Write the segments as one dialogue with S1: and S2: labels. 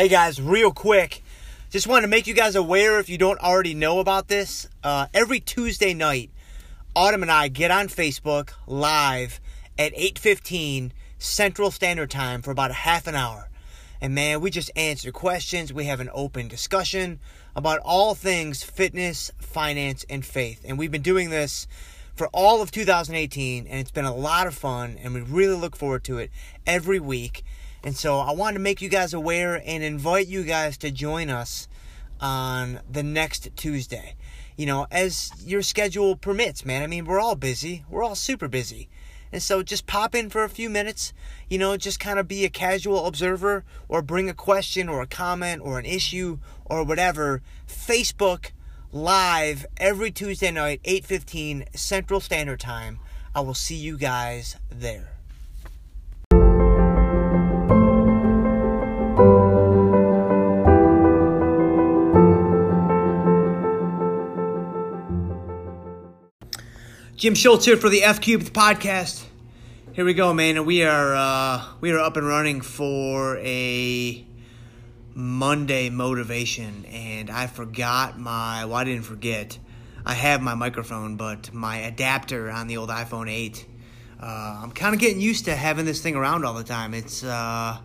S1: Hey guys, real quick, just wanted to make you guys aware if you don't already know about this. Uh, every Tuesday night, Autumn and I get on Facebook live at 8:15 Central Standard Time for about a half an hour. And man, we just answer questions. We have an open discussion about all things fitness, finance, and faith. And we've been doing this for all of 2018, and it's been a lot of fun, and we really look forward to it every week. And so I wanted to make you guys aware and invite you guys to join us on the next Tuesday. You know, as your schedule permits, man. I mean, we're all busy. We're all super busy. And so just pop in for a few minutes, you know, just kind of be a casual observer or bring a question or a comment or an issue or whatever. Facebook live every Tuesday night, 8:15 Central Standard Time. I will see you guys there. Jim Schultz here for the F Cubed podcast. Here we go, man, and we are uh, we are up and running for a Monday motivation, and I forgot my. Well, I didn't forget. I have my microphone, but my adapter on the old iPhone 8. Uh, I'm kind of getting used to having this thing around all the time. It's uh,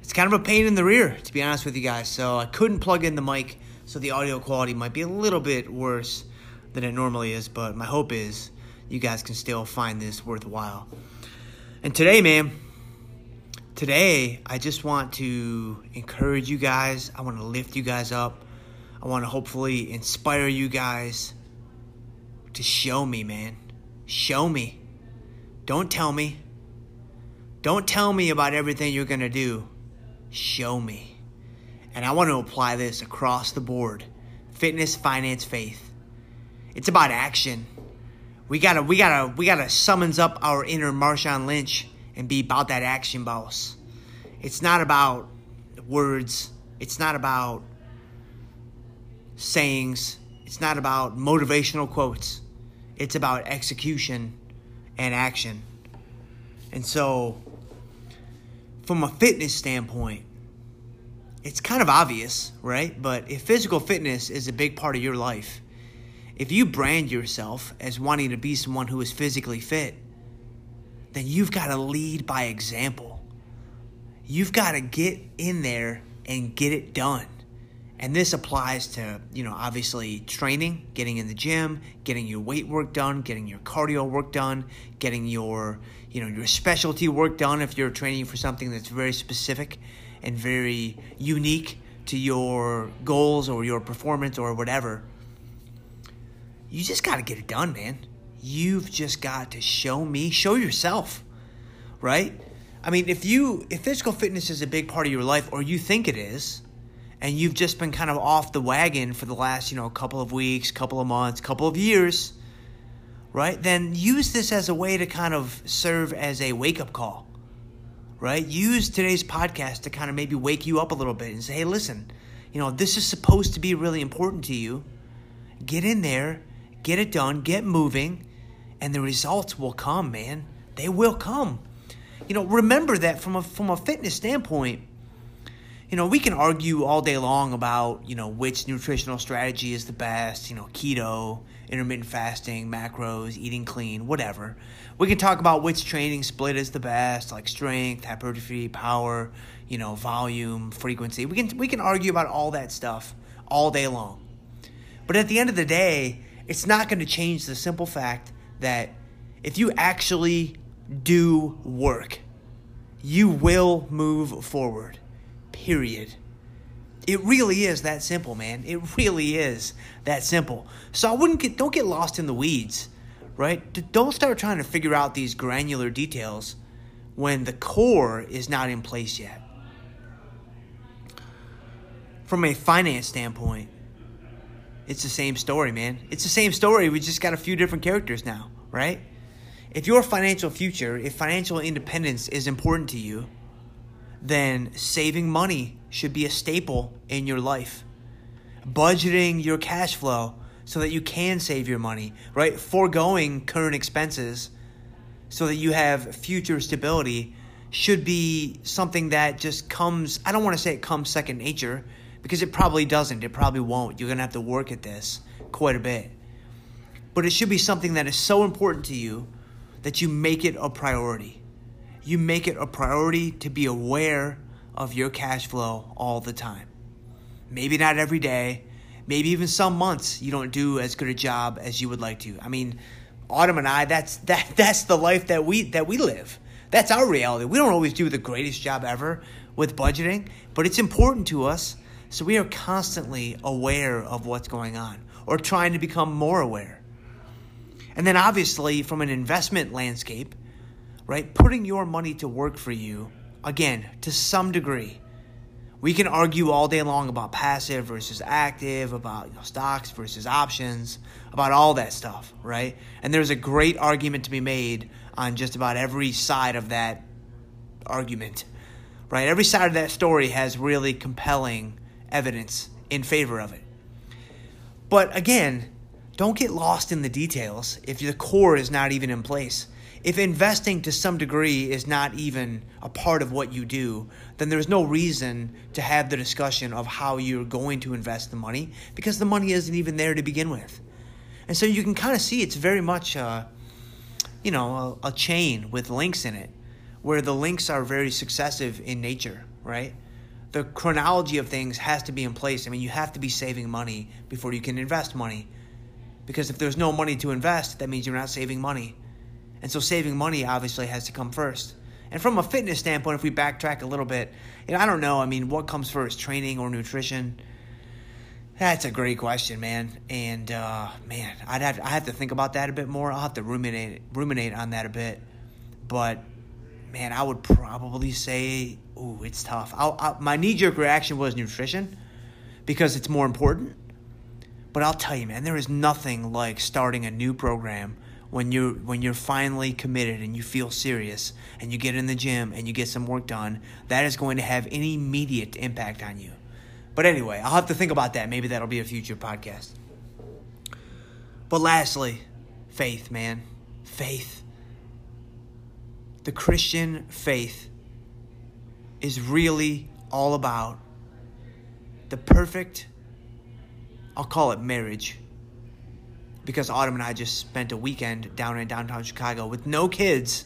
S1: it's kind of a pain in the rear, to be honest with you guys. So I couldn't plug in the mic, so the audio quality might be a little bit worse than it normally is. But my hope is you guys can still find this worthwhile. And today, man, today I just want to encourage you guys. I want to lift you guys up. I want to hopefully inspire you guys to show me, man. Show me. Don't tell me. Don't tell me about everything you're going to do. Show me. And I want to apply this across the board fitness, finance, faith. It's about action. We gotta, we gotta, we gotta summons up our inner Marshawn Lynch and be about that action boss. It's not about words. It's not about sayings. It's not about motivational quotes. It's about execution and action. And so, from a fitness standpoint, it's kind of obvious, right? But if physical fitness is a big part of your life, if you brand yourself as wanting to be someone who is physically fit, then you've got to lead by example. You've got to get in there and get it done. And this applies to, you know, obviously training, getting in the gym, getting your weight work done, getting your cardio work done, getting your, you know, your specialty work done if you're training for something that's very specific and very unique to your goals or your performance or whatever you just got to get it done, man. You've just got to show me, show yourself, right? I mean, if you if physical fitness is a big part of your life or you think it is, and you've just been kind of off the wagon for the last, you know, couple of weeks, couple of months, couple of years, right? Then use this as a way to kind of serve as a wake-up call. Right? Use today's podcast to kind of maybe wake you up a little bit and say, "Hey, listen, you know, this is supposed to be really important to you. Get in there get it done, get moving, and the results will come, man. They will come. You know, remember that from a from a fitness standpoint, you know, we can argue all day long about, you know, which nutritional strategy is the best, you know, keto, intermittent fasting, macros, eating clean, whatever. We can talk about which training split is the best, like strength, hypertrophy, power, you know, volume, frequency. We can we can argue about all that stuff all day long. But at the end of the day, it's not going to change the simple fact that if you actually do work, you will move forward. Period. It really is that simple, man. It really is that simple. So I wouldn't get don't get lost in the weeds, right? Don't start trying to figure out these granular details when the core is not in place yet. From a finance standpoint, it's the same story, man. It's the same story. We just got a few different characters now, right? If your financial future, if financial independence is important to you, then saving money should be a staple in your life. Budgeting your cash flow so that you can save your money, right? Foregoing current expenses so that you have future stability should be something that just comes, I don't want to say it comes second nature because it probably doesn't. It probably won't. You're going to have to work at this quite a bit. But it should be something that is so important to you that you make it a priority. You make it a priority to be aware of your cash flow all the time. Maybe not every day, maybe even some months you don't do as good a job as you would like to. I mean, Autumn and I, that's that that's the life that we that we live. That's our reality. We don't always do the greatest job ever with budgeting, but it's important to us. So we are constantly aware of what's going on or trying to become more aware. And then obviously from an investment landscape, right? Putting your money to work for you, again, to some degree. We can argue all day long about passive versus active, about you know, stocks versus options, about all that stuff, right? And there's a great argument to be made on just about every side of that argument, right? Every side of that story has really compelling evidence in favor of it. But again, don't get lost in the details if the core is not even in place. If investing to some degree is not even a part of what you do, then there's no reason to have the discussion of how you're going to invest the money because the money isn't even there to begin with. And so you can kind of see it's very much, uh, you know, a, a chain with links in it, where the links are very successive in nature, right? The chronology of things has to be in place. I mean, you have to be saving money before you can invest money because if there's no money to invest, that means you're not saving money. And so saving money obviously has to come first. And from a fitness standpoint, if we backtrack a little bit, know, I don't know. I mean, what comes first, training or nutrition? That's a great question, man. And uh, man, I'd have I have to think about that a bit more. I'll have to ruminate ruminate on that a bit. But man, I would probably say, ooh, it's tough. I'll, I, my knee jerk reaction was nutrition because it's more important. But I'll tell you, man, there is nothing like starting a new program when you're when you're finally committed and you feel serious and you get in the gym and you get some work done. That is going to have an immediate impact on you. But anyway, I'll have to think about that. Maybe that'll be a future podcast. But lastly, faith, man. Faith. The Christian faith is really all about the perfect I'll call it marriage. Because Autumn and I just spent a weekend down in downtown Chicago with no kids,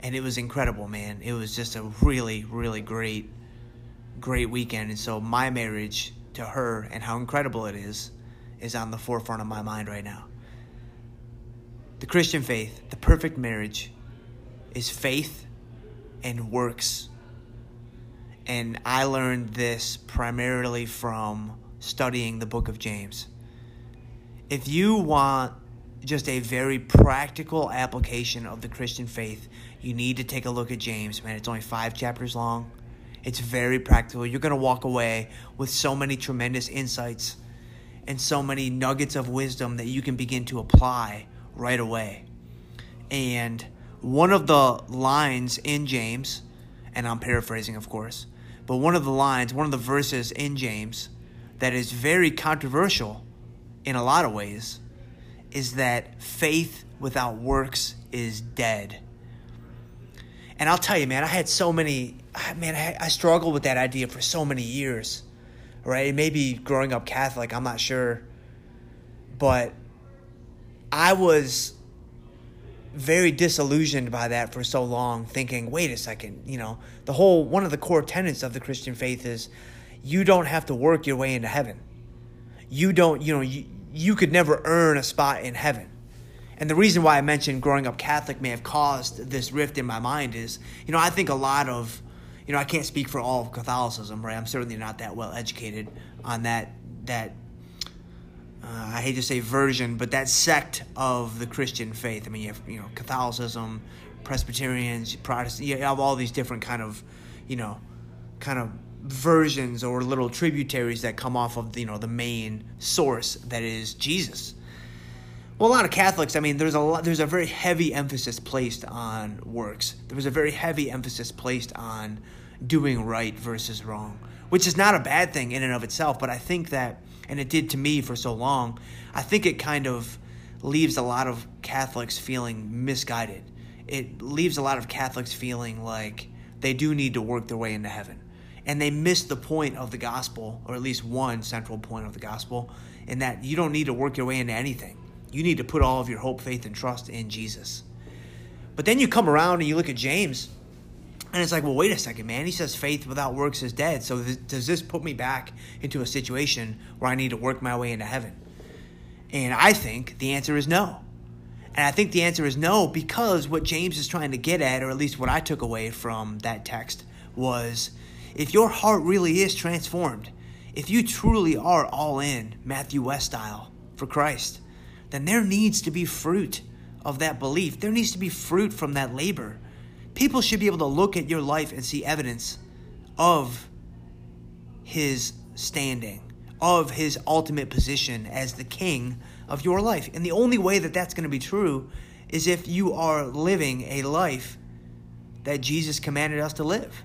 S1: and it was incredible, man. It was just a really, really great, great weekend. And so my marriage to her and how incredible it is is on the forefront of my mind right now. The Christian faith, the perfect marriage, is faith and works. And I learned this primarily from studying the book of James. If you want just a very practical application of the Christian faith, you need to take a look at James, man. It's only five chapters long. It's very practical. You're going to walk away with so many tremendous insights and so many nuggets of wisdom that you can begin to apply right away. And one of the lines in James, and I'm paraphrasing, of course, but one of the lines, one of the verses in James that is very controversial in a lot of ways is that faith without works is dead. And I'll tell you, man, I had so many, man, I, struggled with that idea for so many years, right? Maybe growing up Catholic, I'm not sure. But I was very disillusioned by that for so long, thinking, wait a second, you know, the whole, one of the core tenets of the Christian faith is you don't have to work your way into heaven. You don't, you know, you, you could never earn a spot in heaven. And the reason why I mentioned growing up Catholic may have caused this rift in my mind is, you know, I think a lot of, you know, I can't speak for all of Catholicism, right? I'm certainly not that well educated on that that uh, I hate to say version, but that sect of the Christian faith. I mean, you have you know Catholicism, Presbyterians, Protestants. You have all these different kind of, you know, kind of versions or little tributaries that come off of you know the main source that is Jesus. Well, a lot of Catholics, I mean, there's a lot, there's a very heavy emphasis placed on works. There was a very heavy emphasis placed on doing right versus wrong, which is not a bad thing in and of itself. But I think that, and it did to me for so long, I think it kind of leaves a lot of Catholics feeling misguided. It leaves a lot of Catholics feeling like they do need to work their way into heaven. And they miss the point of the gospel, or at least one central point of the gospel, in that you don't need to work your way into anything. You need to put all of your hope, faith, and trust in Jesus. But then you come around and you look at James, and it's like, well, wait a second, man. He says faith without works is dead. So th- does this put me back into a situation where I need to work my way into heaven? And I think the answer is no. And I think the answer is no because what James is trying to get at, or at least what I took away from that text, was if your heart really is transformed, if you truly are all in, Matthew West style, for Christ, then there needs to be fruit of that belief. There needs to be fruit from that labor people should be able to look at your life and see evidence of his standing, of his ultimate position as the king of your life. And the only way that that's going to be true is if you are living a life that Jesus commanded us to live.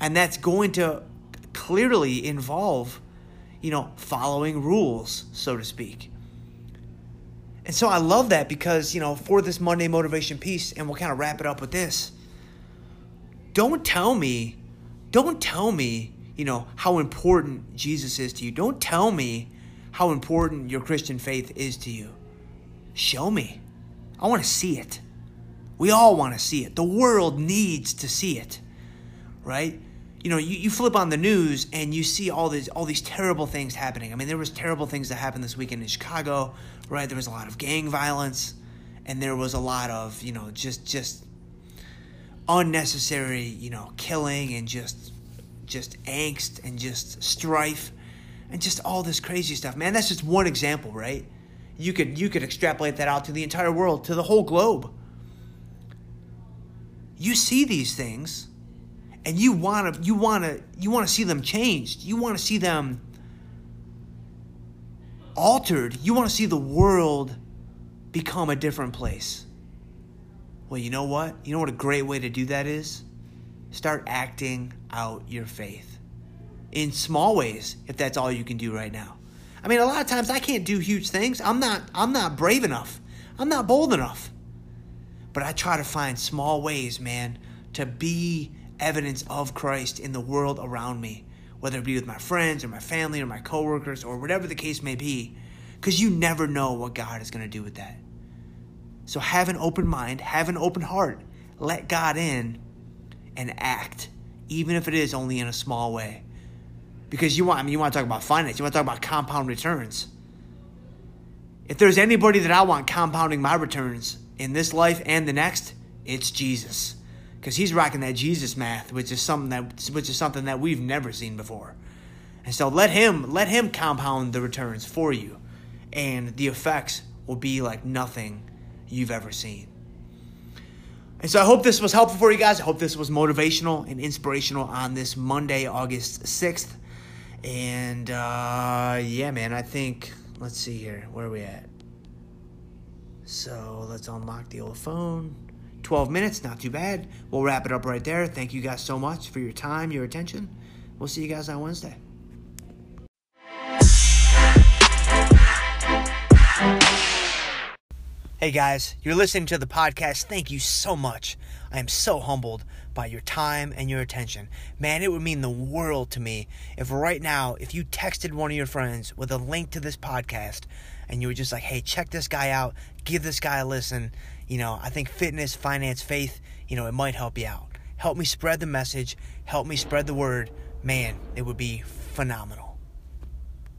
S1: And that's going to clearly involve, you know, following rules, so to speak. And so I love that because, you know, for this Monday motivation piece, and we'll kind of wrap it up with this don't tell me, don't tell me, you know, how important Jesus is to you. Don't tell me how important your Christian faith is to you. Show me. I want to see it. We all want to see it. The world needs to see it, right? You know, you, you flip on the news and you see all these all these terrible things happening. I mean, there was terrible things that happened this weekend in Chicago, right? There was a lot of gang violence, and there was a lot of you know just just unnecessary, you know, killing and just just angst and just strife and just all this crazy stuff. Man, that's just one example, right? You could you could extrapolate that out to the entire world, to the whole globe. You see these things and you want to you want to you want to see them changed. You want to see them altered. You want to see the world become a different place. Well, you know what? You know what a great way to do that is? Start acting out your faith in small ways if that's all you can do right now. I mean, a lot of times I can't do huge things. I'm not I'm not brave enough. I'm not bold enough. But I try to find small ways, man, to be evidence of Christ in the world around me, whether it be with my friends or my family or my coworkers or whatever the case may be, cuz you never know what God is going to do with that. So have an open mind, have an open heart. Let God in and act, even if it is only in a small way. Because you want, I mean, you want to talk about finance, you want to talk about compound returns. If there's anybody that I want compounding my returns in this life and the next, it's Jesus. Because he's rocking that Jesus math, which is something that which is something that we've never seen before. And so let him let him compound the returns for you. And the effects will be like nothing you've ever seen. And so I hope this was helpful for you guys. I hope this was motivational and inspirational on this Monday, August 6th. And uh, yeah, man, I think, let's see here. Where are we at? So let's unlock the old phone. 12 minutes, not too bad. We'll wrap it up right there. Thank you guys so much for your time, your attention. We'll see you guys on Wednesday. Hey guys, you're listening to the podcast. Thank you so much. I am so humbled by your time and your attention. Man, it would mean the world to me if right now, if you texted one of your friends with a link to this podcast and you were just like, hey, check this guy out, give this guy a listen. You know, I think fitness, finance, faith, you know, it might help you out. Help me spread the message, help me spread the word. Man, it would be phenomenal.